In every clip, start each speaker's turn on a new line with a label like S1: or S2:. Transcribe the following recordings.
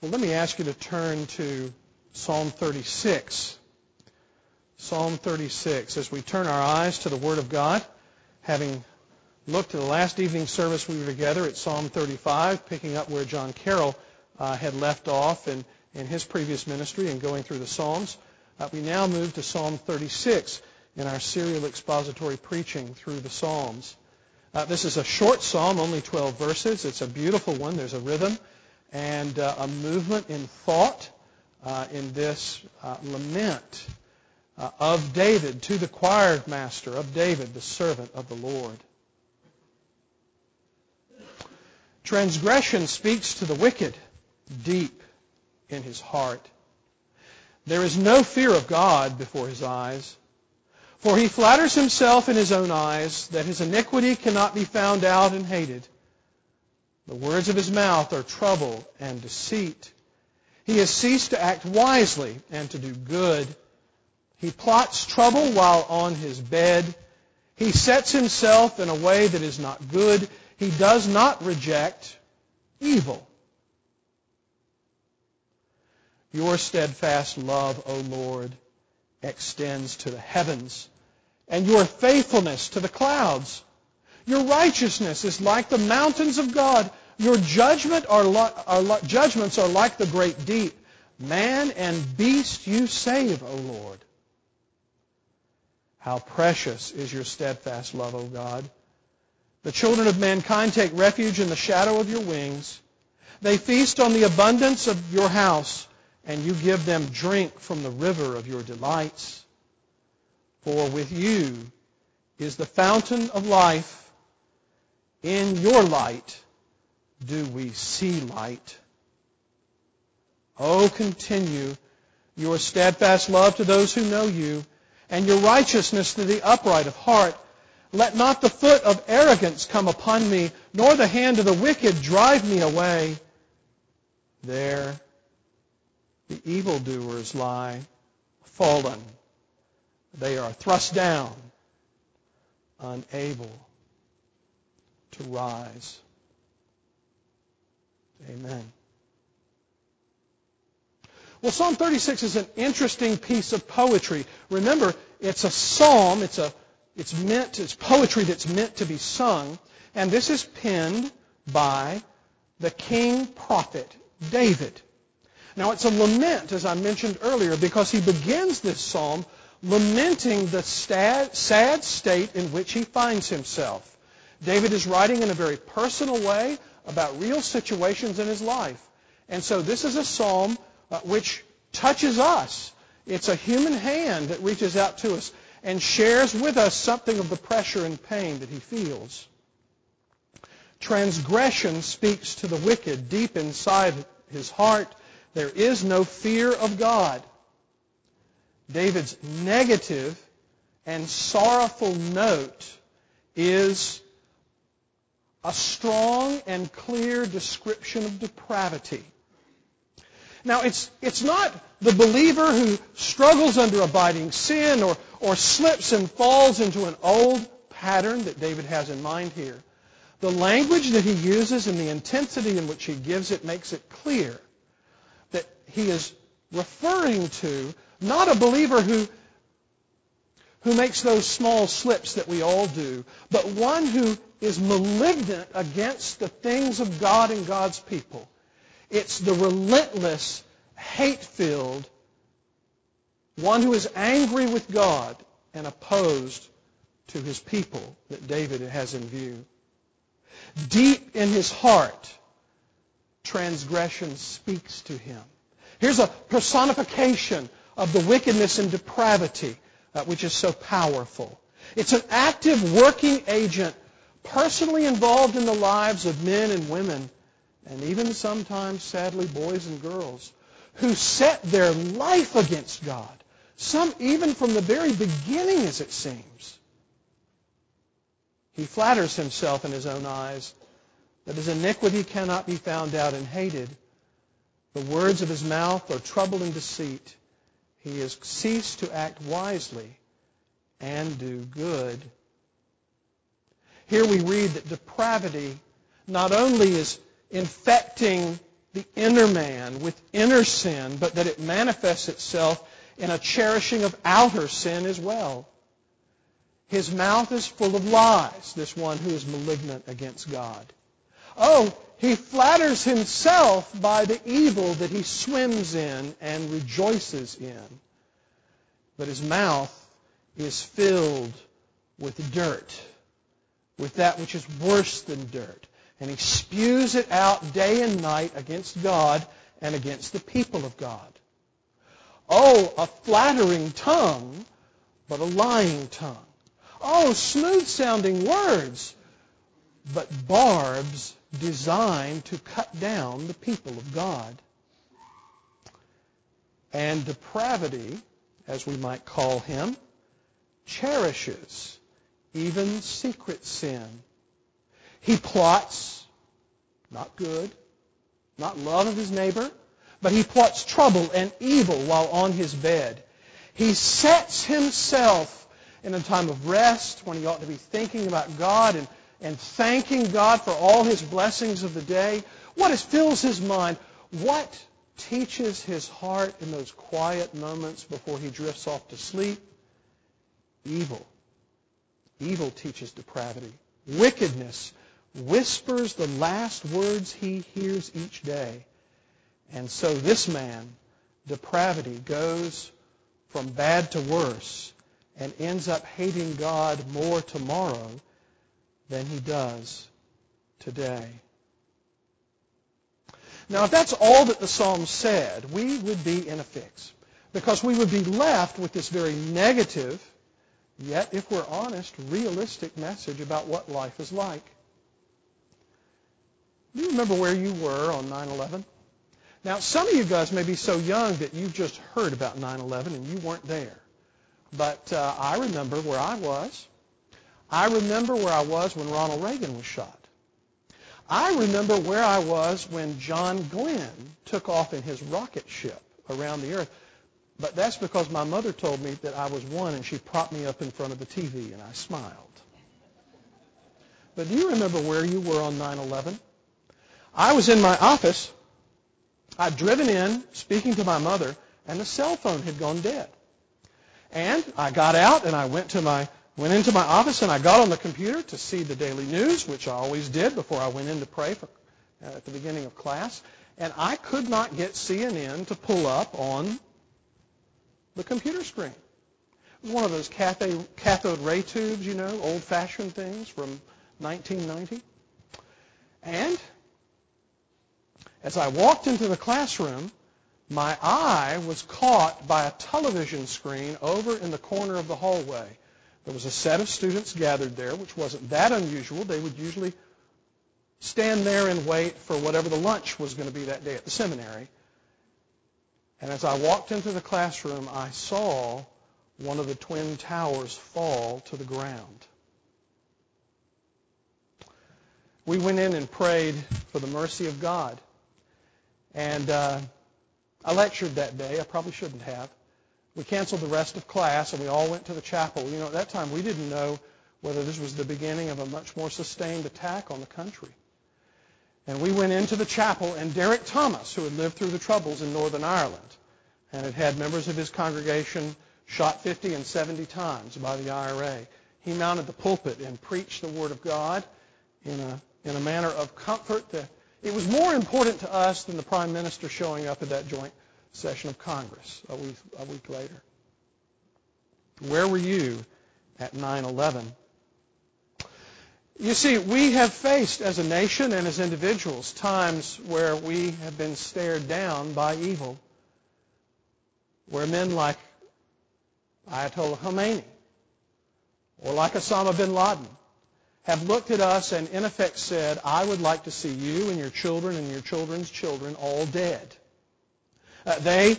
S1: Well, let me ask you to turn to Psalm 36. Psalm 36. As we turn our eyes to the Word of God, having looked at the last evening service we were together at Psalm 35, picking up where John Carroll uh, had left off in, in his previous ministry and going through the Psalms, uh, we now move to Psalm 36 in our serial expository preaching through the Psalms. Uh, this is a short psalm, only 12 verses. It's a beautiful one. There's a rhythm and uh, a movement in thought uh, in this uh, lament uh, of David to the choir master of David, the servant of the Lord. Transgression speaks to the wicked deep in his heart. There is no fear of God before his eyes. For he flatters himself in his own eyes that his iniquity cannot be found out and hated. The words of his mouth are trouble and deceit. He has ceased to act wisely and to do good. He plots trouble while on his bed. He sets himself in a way that is not good. He does not reject evil. Your steadfast love, O Lord, extends to the heavens, and your faithfulness to the clouds. Your righteousness is like the mountains of God. Your judgment are li- are li- judgments are like the great deep. Man and beast you save, O Lord. How precious is your steadfast love, O God. The children of mankind take refuge in the shadow of your wings. They feast on the abundance of your house, and you give them drink from the river of your delights. For with you is the fountain of life. In your light do we see light. Oh, continue your steadfast love to those who know you, and your righteousness to the upright of heart. Let not the foot of arrogance come upon me, nor the hand of the wicked drive me away. There the evildoers lie, fallen. They are thrust down, unable to rise. Amen. Well, Psalm 36 is an interesting piece of poetry. Remember, it's a psalm. It's a, it's meant, it's poetry that's meant to be sung. And this is penned by the king prophet David. Now, it's a lament, as I mentioned earlier, because he begins this psalm lamenting the sad, sad state in which he finds himself. David is writing in a very personal way about real situations in his life. And so this is a psalm uh, which touches us. It's a human hand that reaches out to us and shares with us something of the pressure and pain that he feels. Transgression speaks to the wicked deep inside his heart. There is no fear of God. David's negative and sorrowful note is a strong and clear description of depravity. Now, it's, it's not the believer who struggles under abiding sin or, or slips and falls into an old pattern that David has in mind here. The language that he uses and the intensity in which he gives it makes it clear that he is referring to not a believer who, who makes those small slips that we all do, but one who is malignant against the things of God and God's people. It's the relentless, hate-filled, one who is angry with God and opposed to his people that David has in view. Deep in his heart, transgression speaks to him. Here's a personification of the wickedness and depravity uh, which is so powerful. It's an active working agent personally involved in the lives of men and women, and even sometimes, sadly, boys and girls, who set their life against God. Some even from the very beginning, as it seems. He flatters himself in his own eyes that his iniquity cannot be found out and hated. The words of his mouth are trouble and deceit. He has ceased to act wisely and do good. Here we read that depravity not only is infecting the inner man with inner sin, but that it manifests itself in a cherishing of outer sin as well. His mouth is full of lies, this one who is malignant against God. Oh, he flatters himself by the evil that he swims in and rejoices in. But his mouth is filled with dirt, with that which is worse than dirt. And he spews it out day and night against God and against the people of God. Oh, a flattering tongue, but a lying tongue. Oh, smooth sounding words, but barbs designed to cut down the people of God. And depravity, as we might call him, cherishes even secret sin. He plots, not good, not love of his neighbor, but he plots trouble and evil while on his bed. He sets himself in a time of rest when he ought to be thinking about God and, and thanking God for all his blessings of the day. What fills his mind? What teaches his heart in those quiet moments before he drifts off to sleep? Evil. Evil teaches depravity. Wickedness whispers the last words he hears each day. And so this man, depravity, goes from bad to worse and ends up hating God more tomorrow than he does today. Now, if that's all that the psalm said, we would be in a fix. Because we would be left with this very negative, yet, if we're honest, realistic message about what life is like. Do you remember where you were on 9-11? Now, some of you guys may be so young that you've just heard about 9-11 and you weren't there. But uh, I remember where I was. I remember where I was when Ronald Reagan was shot. I remember where I was when John Glenn took off in his rocket ship around the earth. But that's because my mother told me that I was one and she propped me up in front of the TV and I smiled. But do you remember where you were on 9-11? I was in my office. I'd driven in speaking to my mother and the cell phone had gone dead. And I got out and I went to my went into my office and I got on the computer to see the daily news, which I always did before I went in to pray for, uh, at the beginning of class. And I could not get CNN to pull up on the computer screen. It was one of those cathode, cathode ray tubes, you know, old-fashioned things from 1990. And as I walked into the classroom, my eye was caught by a television screen over in the corner of the hallway. There was a set of students gathered there, which wasn't that unusual. They would usually stand there and wait for whatever the lunch was going to be that day at the seminary. And as I walked into the classroom, I saw one of the twin towers fall to the ground. We went in and prayed for the mercy of God. And uh, I lectured that day. I probably shouldn't have. We canceled the rest of class and we all went to the chapel. You know, at that time we didn't know whether this was the beginning of a much more sustained attack on the country. And we went into the chapel and Derek Thomas, who had lived through the troubles in Northern Ireland and had had members of his congregation shot 50 and 70 times by the IRA, he mounted the pulpit and preached the Word of God in a, in a manner of comfort that it was more important to us than the prime minister showing up at that joint session of Congress a week, a week later. Where were you at 9-11? You see, we have faced as a nation and as individuals times where we have been stared down by evil, where men like Ayatollah Khomeini or like Osama bin Laden have looked at us and in effect said, I would like to see you and your children and your children's children all dead. Uh, they,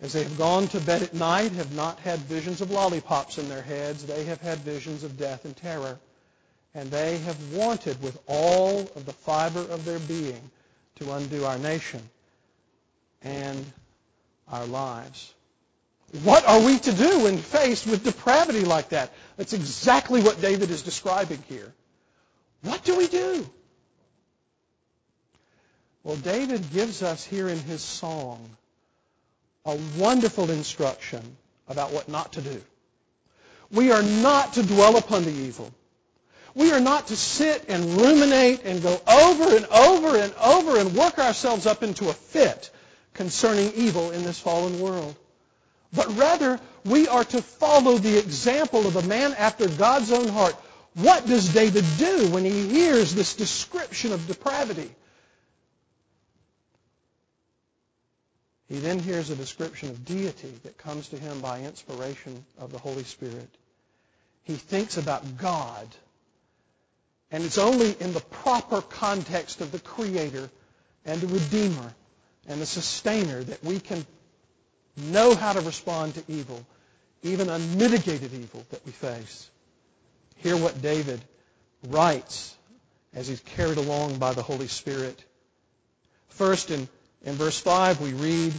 S1: as they have gone to bed at night, have not had visions of lollipops in their heads. They have had visions of death and terror. And they have wanted with all of the fiber of their being to undo our nation and our lives. What are we to do when faced with depravity like that? That's exactly what David is describing here. What do we do? Well, David gives us here in his song a wonderful instruction about what not to do. We are not to dwell upon the evil. We are not to sit and ruminate and go over and over and over and work ourselves up into a fit concerning evil in this fallen world. But rather, we are to follow the example of a man after God's own heart. What does David do when he hears this description of depravity? He then hears a description of deity that comes to him by inspiration of the Holy Spirit. He thinks about God. And it's only in the proper context of the Creator and the Redeemer and the Sustainer that we can know how to respond to evil, even unmitigated evil that we face. Hear what David writes as he's carried along by the Holy Spirit. First, in, in verse 5, we read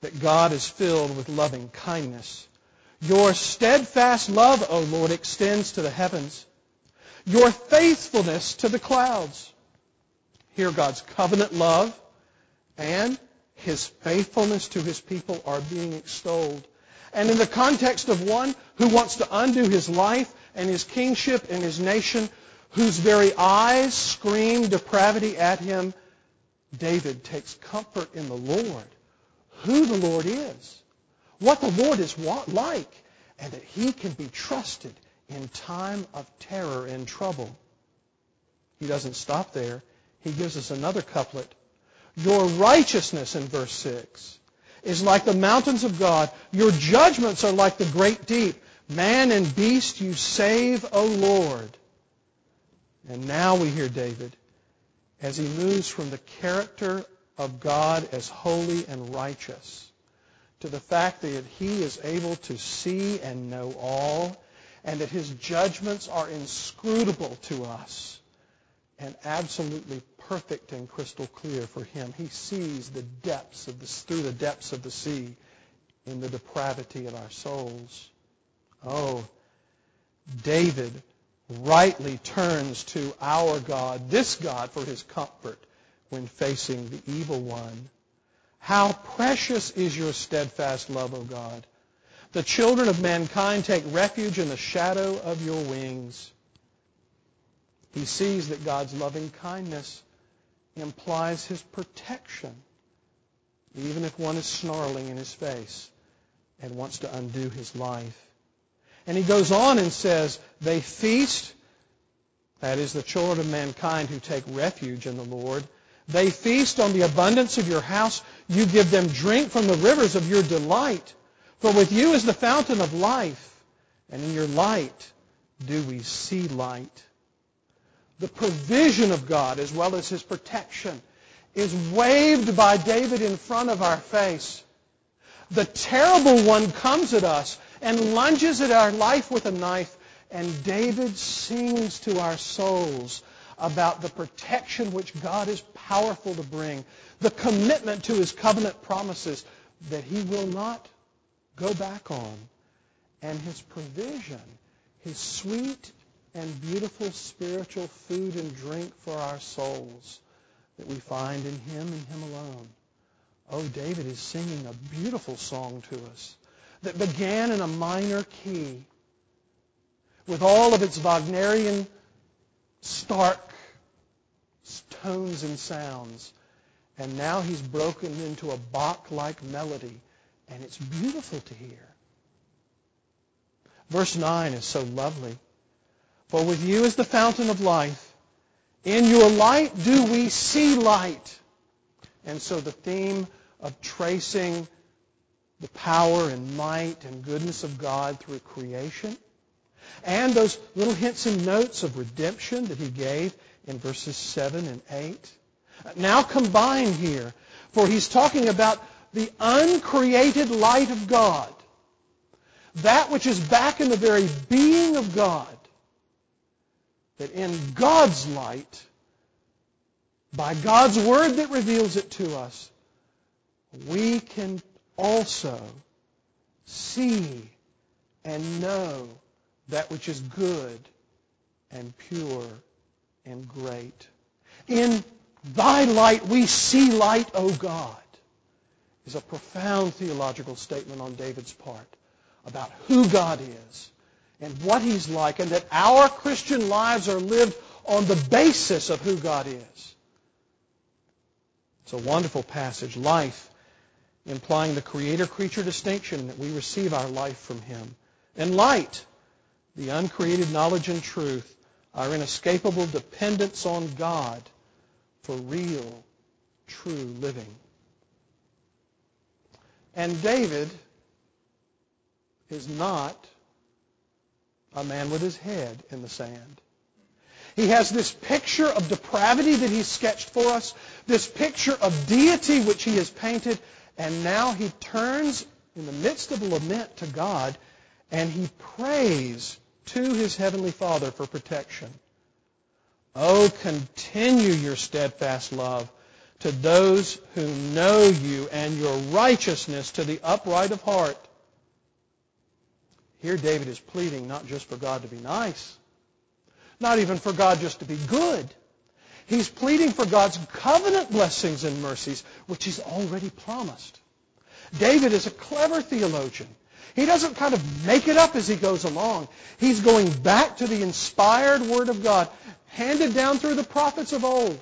S1: that God is filled with loving kindness. Your steadfast love, O Lord, extends to the heavens. Your faithfulness to the clouds. Hear God's covenant love and his faithfulness to his people are being extolled. And in the context of one who wants to undo his life and his kingship and his nation, whose very eyes scream depravity at him, David takes comfort in the Lord, who the Lord is, what the Lord is like, and that he can be trusted in time of terror and trouble. He doesn't stop there. He gives us another couplet your righteousness, in verse 6, is like the mountains of God. Your judgments are like the great deep. Man and beast you save, O Lord. And now we hear David as he moves from the character of God as holy and righteous to the fact that he is able to see and know all and that his judgments are inscrutable to us and absolutely perfect and crystal clear for him. He sees the depths of the, through the depths of the sea in the depravity of our souls. Oh, David rightly turns to our God, this God, for his comfort when facing the evil one. How precious is your steadfast love, O God. The children of mankind take refuge in the shadow of your wings. He sees that God's loving kindness implies his protection, even if one is snarling in his face and wants to undo his life. And he goes on and says, they feast, that is the children of mankind who take refuge in the Lord. They feast on the abundance of your house. You give them drink from the rivers of your delight. For with you is the fountain of life, and in your light do we see light the provision of God as well as his protection is waved by David in front of our face. The terrible one comes at us and lunges at our life with a knife, and David sings to our souls about the protection which God is powerful to bring, the commitment to his covenant promises that he will not go back on, and his provision, his sweet and beautiful spiritual food and drink for our souls that we find in him and him alone. Oh, David is singing a beautiful song to us that began in a minor key with all of its Wagnerian stark tones and sounds. And now he's broken into a Bach-like melody, and it's beautiful to hear. Verse 9 is so lovely. For with you is the fountain of life. In your light do we see light. And so the theme of tracing the power and might and goodness of God through creation and those little hints and notes of redemption that he gave in verses 7 and 8 now combine here. For he's talking about the uncreated light of God. That which is back in the very being of God that in God's light, by God's word that reveals it to us, we can also see and know that which is good and pure and great. In Thy light, we see light, O God, is a profound theological statement on David's part about who God is and what he's like, and that our Christian lives are lived on the basis of who God is. It's a wonderful passage. Life, implying the creator-creature distinction that we receive our life from him. And light, the uncreated knowledge and truth, our inescapable dependence on God for real, true living. And David is not a man with his head in the sand. He has this picture of depravity that he's sketched for us, this picture of deity which he has painted, and now he turns in the midst of lament to God and he prays to his heavenly Father for protection. Oh, continue your steadfast love to those who know you and your righteousness to the upright of heart. Here David is pleading not just for God to be nice, not even for God just to be good. He's pleading for God's covenant blessings and mercies, which he's already promised. David is a clever theologian. He doesn't kind of make it up as he goes along. He's going back to the inspired Word of God, handed down through the prophets of old,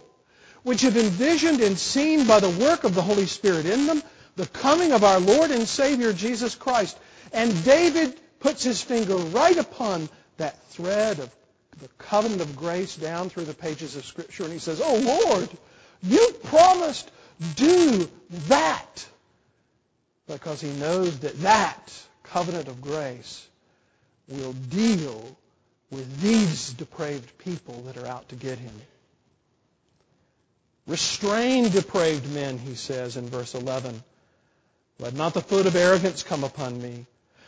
S1: which have envisioned and seen by the work of the Holy Spirit in them the coming of our Lord and Savior Jesus Christ. And David puts his finger right upon that thread of the covenant of grace down through the pages of Scripture, and he says, Oh Lord, you promised do that. Because he knows that that covenant of grace will deal with these depraved people that are out to get him. Restrain depraved men, he says in verse 11. Let not the foot of arrogance come upon me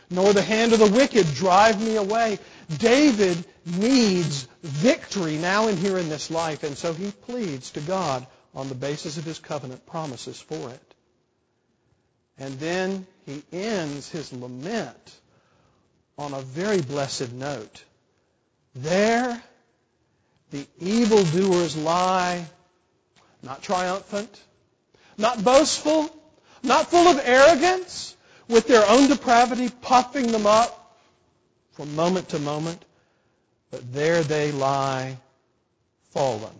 S1: nor the hand of the wicked drive me away. David needs victory now and here in this life, and so he pleads to God on the basis of his covenant promises for it. And then he ends his lament on a very blessed note. There, the evildoers lie, not triumphant, not boastful, not full of arrogance, with their own depravity puffing them up from moment to moment. But there they lie fallen.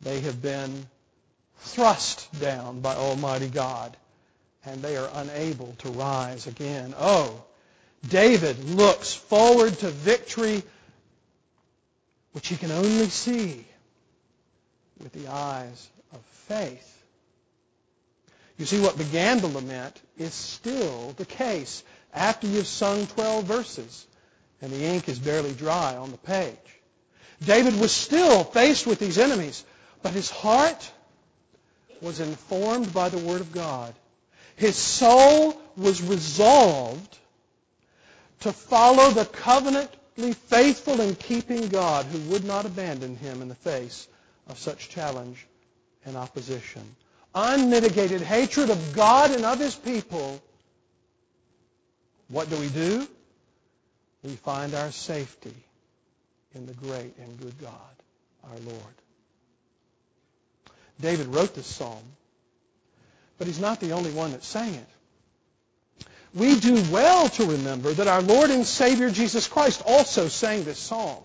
S1: They have been thrust down by Almighty God, and they are unable to rise again. Oh, David looks forward to victory which he can only see with the eyes of faith. You see, what began the lament is still the case after you've sung 12 verses and the ink is barely dry on the page. David was still faced with these enemies, but his heart was informed by the Word of God. His soul was resolved to follow the covenantly faithful and keeping God who would not abandon him in the face of such challenge and opposition unmitigated hatred of God and of his people, what do we do? We find our safety in the great and good God, our Lord. David wrote this psalm, but he's not the only one that sang it. We do well to remember that our Lord and Savior Jesus Christ also sang this psalm.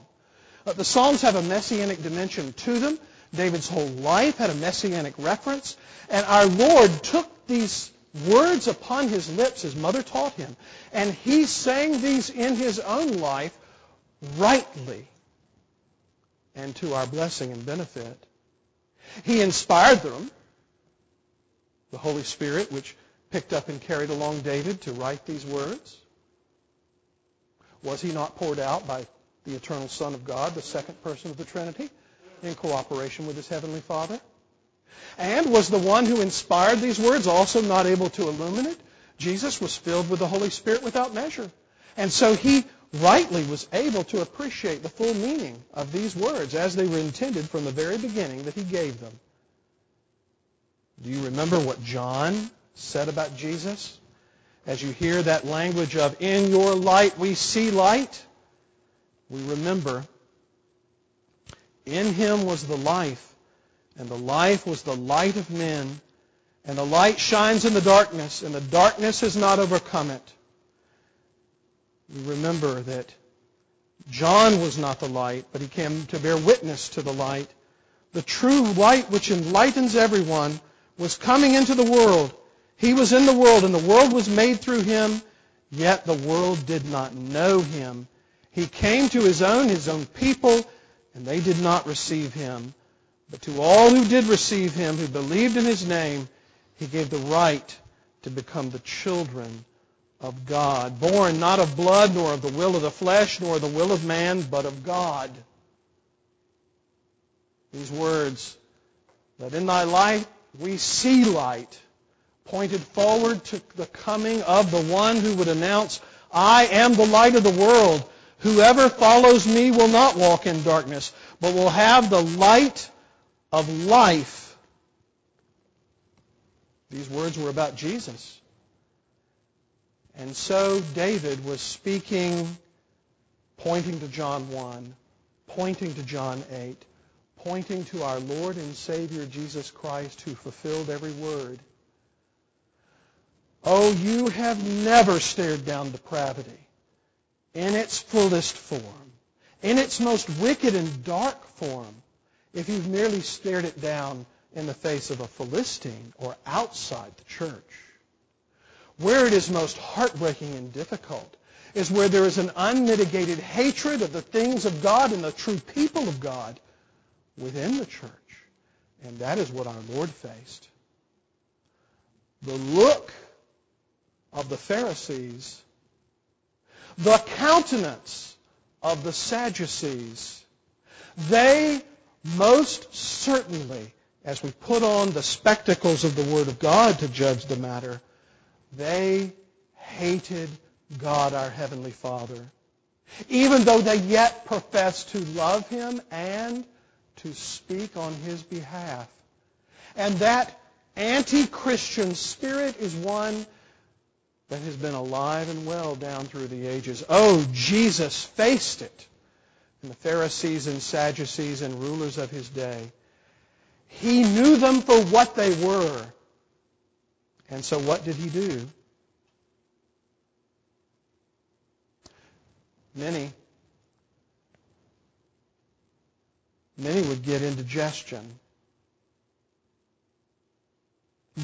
S1: Uh, the Psalms have a messianic dimension to them. David's whole life had a messianic reference. And our Lord took these words upon his lips, his mother taught him, and he sang these in his own life rightly and to our blessing and benefit. He inspired them, the Holy Spirit, which picked up and carried along David to write these words. Was he not poured out by the eternal Son of God, the second person of the Trinity? In cooperation with his heavenly Father? And was the one who inspired these words also not able to illuminate? Jesus was filled with the Holy Spirit without measure. And so he rightly was able to appreciate the full meaning of these words as they were intended from the very beginning that he gave them. Do you remember what John said about Jesus? As you hear that language of, in your light we see light, we remember in him was the life, And the life was the light of men. And the light shines in the darkness, and the darkness has not overcome it. We remember that John was not the light, but he came to bear witness to the light. The true light which enlightens everyone was coming into the world. He was in the world, and the world was made through him, yet the world did not know him. He came to his own, his own people, and they did not receive him. But to all who did receive him, who believed in his name, he gave the right to become the children of God, born not of blood, nor of the will of the flesh, nor the will of man, but of God. These words, that in thy light we see light, pointed forward to the coming of the one who would announce, I am the light of the world. Whoever follows me will not walk in darkness, but will have the light of life. These words were about Jesus. And so David was speaking, pointing to John 1, pointing to John 8, pointing to our Lord and Savior Jesus Christ who fulfilled every word. Oh, you have never stared down depravity in its fullest form, in its most wicked and dark form, if you've merely stared it down in the face of a Philistine or outside the church. Where it is most heartbreaking and difficult is where there is an unmitigated hatred of the things of God and the true people of God within the church. And that is what our Lord faced. The look of the Pharisees, the countenance of the Sadducees, they most certainly, as we put on the spectacles of the Word of God to judge the matter, they hated God our Heavenly Father. Even though they yet professed to love Him and to speak on His behalf. And that anti-Christian spirit is one that has been alive and well down through the ages. Oh, Jesus faced it And the Pharisees and Sadducees and rulers of his day. He knew them for what they were. And so what did he do? Many, many would get indigestion,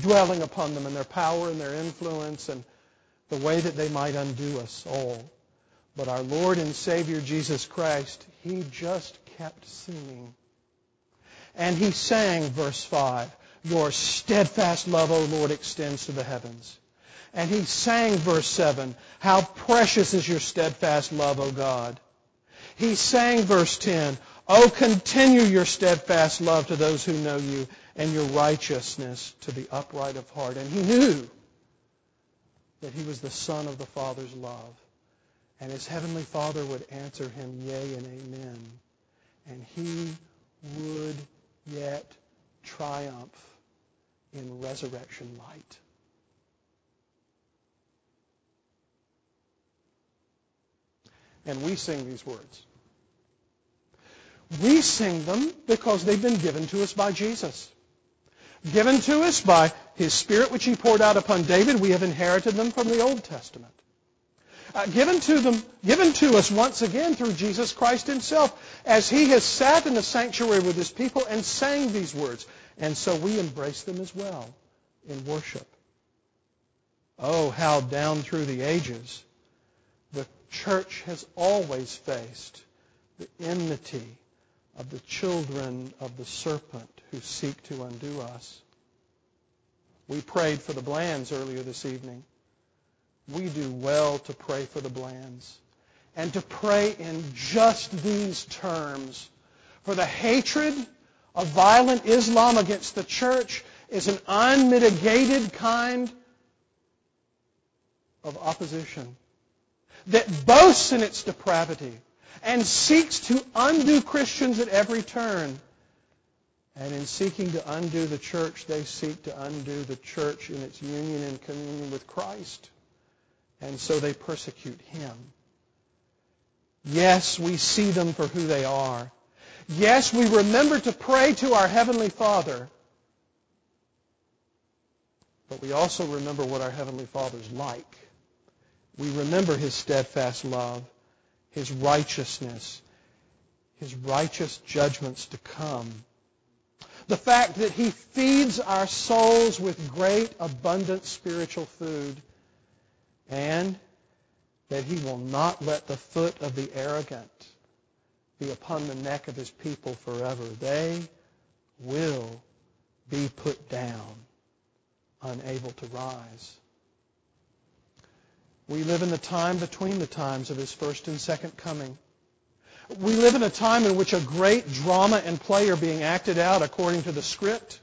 S1: dwelling upon them and their power and their influence and the way that they might undo us all. But our Lord and Savior Jesus Christ, He just kept singing. And He sang, verse 5, Your steadfast love, O Lord, extends to the heavens. And He sang, verse 7, How precious is your steadfast love, O God. He sang, verse 10, Oh, continue your steadfast love to those who know you and your righteousness to the upright of heart. And he knew that he was the son of the Father's love. And his heavenly Father would answer him, Yea and Amen. And he would yet triumph in resurrection light. And we sing these words. We sing them because they've been given to us by Jesus. Given to us by his Spirit which he poured out upon David. We have inherited them from the Old Testament. Uh, given to them, given to us once again through Jesus Christ himself as he has sat in the sanctuary with his people and sang these words. And so we embrace them as well in worship. Oh, how down through the ages the church has always faced the enmity of the children of the serpent who seek to undo us. We prayed for the Blands earlier this evening. We do well to pray for the Blands and to pray in just these terms. For the hatred of violent Islam against the church is an unmitigated kind of opposition that boasts in its depravity and seeks to undo Christians at every turn. And in seeking to undo the church, they seek to undo the church in its union and communion with Christ. And so they persecute him. Yes, we see them for who they are. Yes, we remember to pray to our Heavenly Father, but we also remember what our Heavenly Father's like. We remember His steadfast love, His righteousness, His righteous judgments to come. The fact that He feeds our souls with great, abundant spiritual food, and that He will not let the foot of the arrogant be upon the neck of His people forever. They will be put down, unable to rise. We live in the time between the times of His first and second coming. We live in a time in which a great drama and play are being acted out according to the script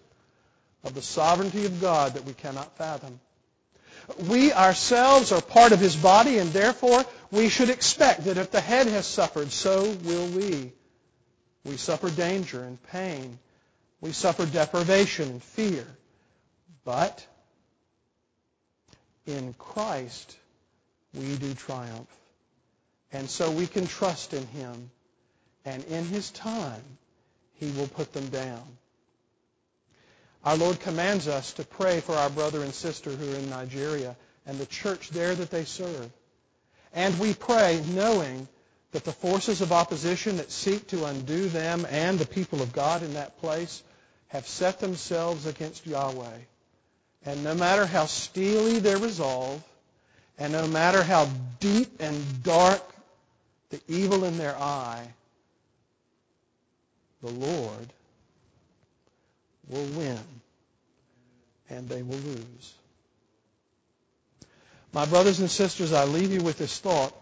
S1: of the sovereignty of God that we cannot fathom. We ourselves are part of his body, and therefore we should expect that if the head has suffered, so will we. We suffer danger and pain. We suffer deprivation and fear. But in Christ, we do triumph. And so we can trust in him. And in his time, he will put them down. Our Lord commands us to pray for our brother and sister who are in Nigeria and the church there that they serve. And we pray knowing that the forces of opposition that seek to undo them and the people of God in that place have set themselves against Yahweh. And no matter how steely their resolve, and no matter how deep and dark the evil in their eye, the Lord will win and they will lose. My brothers and sisters, I leave you with this thought.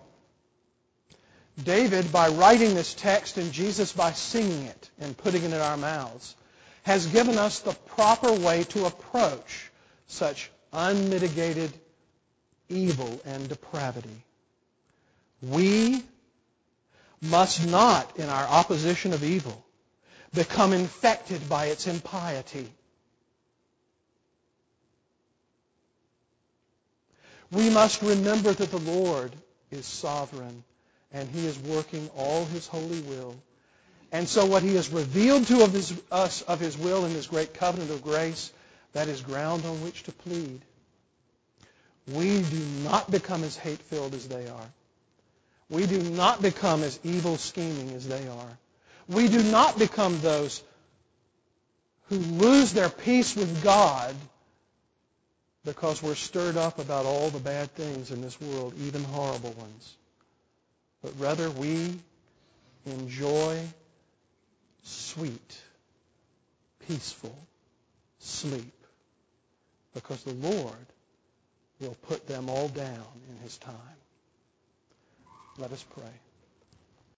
S1: David, by writing this text and Jesus by singing it and putting it in our mouths, has given us the proper way to approach such unmitigated evil and depravity. We must not, in our opposition of evil, become infected by its impiety. We must remember that the Lord is sovereign and he is working all his holy will. And so what he has revealed to of his, us of his will in his great covenant of grace, that is ground on which to plead. We do not become as hate-filled as they are. We do not become as evil scheming as they are. We do not become those who lose their peace with God because we're stirred up about all the bad things in this world, even horrible ones. But rather we enjoy sweet, peaceful sleep because the Lord will put them all down in his time. Let us pray.